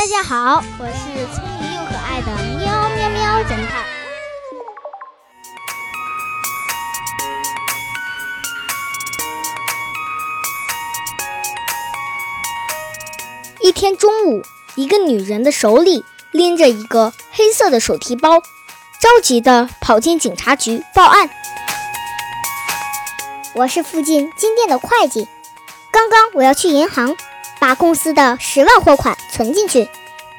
大家好，我是聪明又可爱的喵喵喵侦探。一天中午，一个女人的手里拎着一个黑色的手提包，着急地跑进警察局报案。我是附近金店的会计，刚刚我要去银行把公司的十万货款存进去，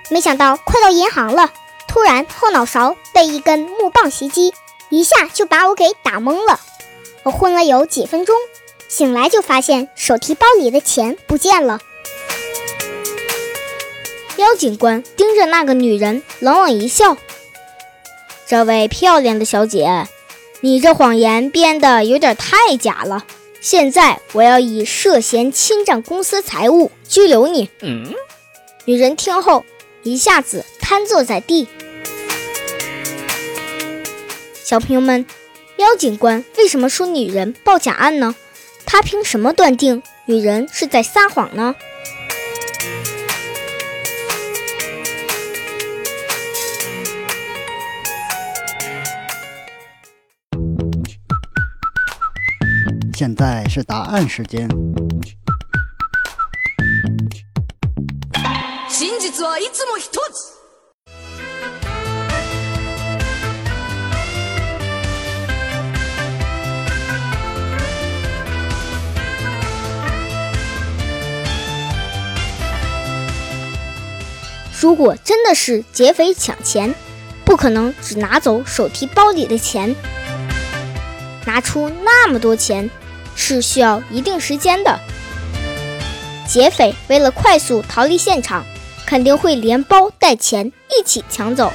没想到快到银行了，突然后脑勺被一根木棒袭击，一下就把我给打懵了。我昏了有几分钟，醒来就发现手提包里的钱不见了。妖警官盯着那个女人，冷冷一笑：“这位漂亮的小姐，你这谎言编得有点太假了。现在我要以涉嫌侵占公司财物拘留你。”女人听后一下子瘫坐在地。小朋友们，喵警官为什么说女人报假案呢？他凭什么断定女人是在撒谎呢？现在是答案时间。真実はいつも一つ。如果真的是劫匪抢钱，不可能只拿走手提包里的钱。拿出那么多钱 是需要一定时间的。劫匪为了快速逃离现场，肯定会连包带钱一起抢走。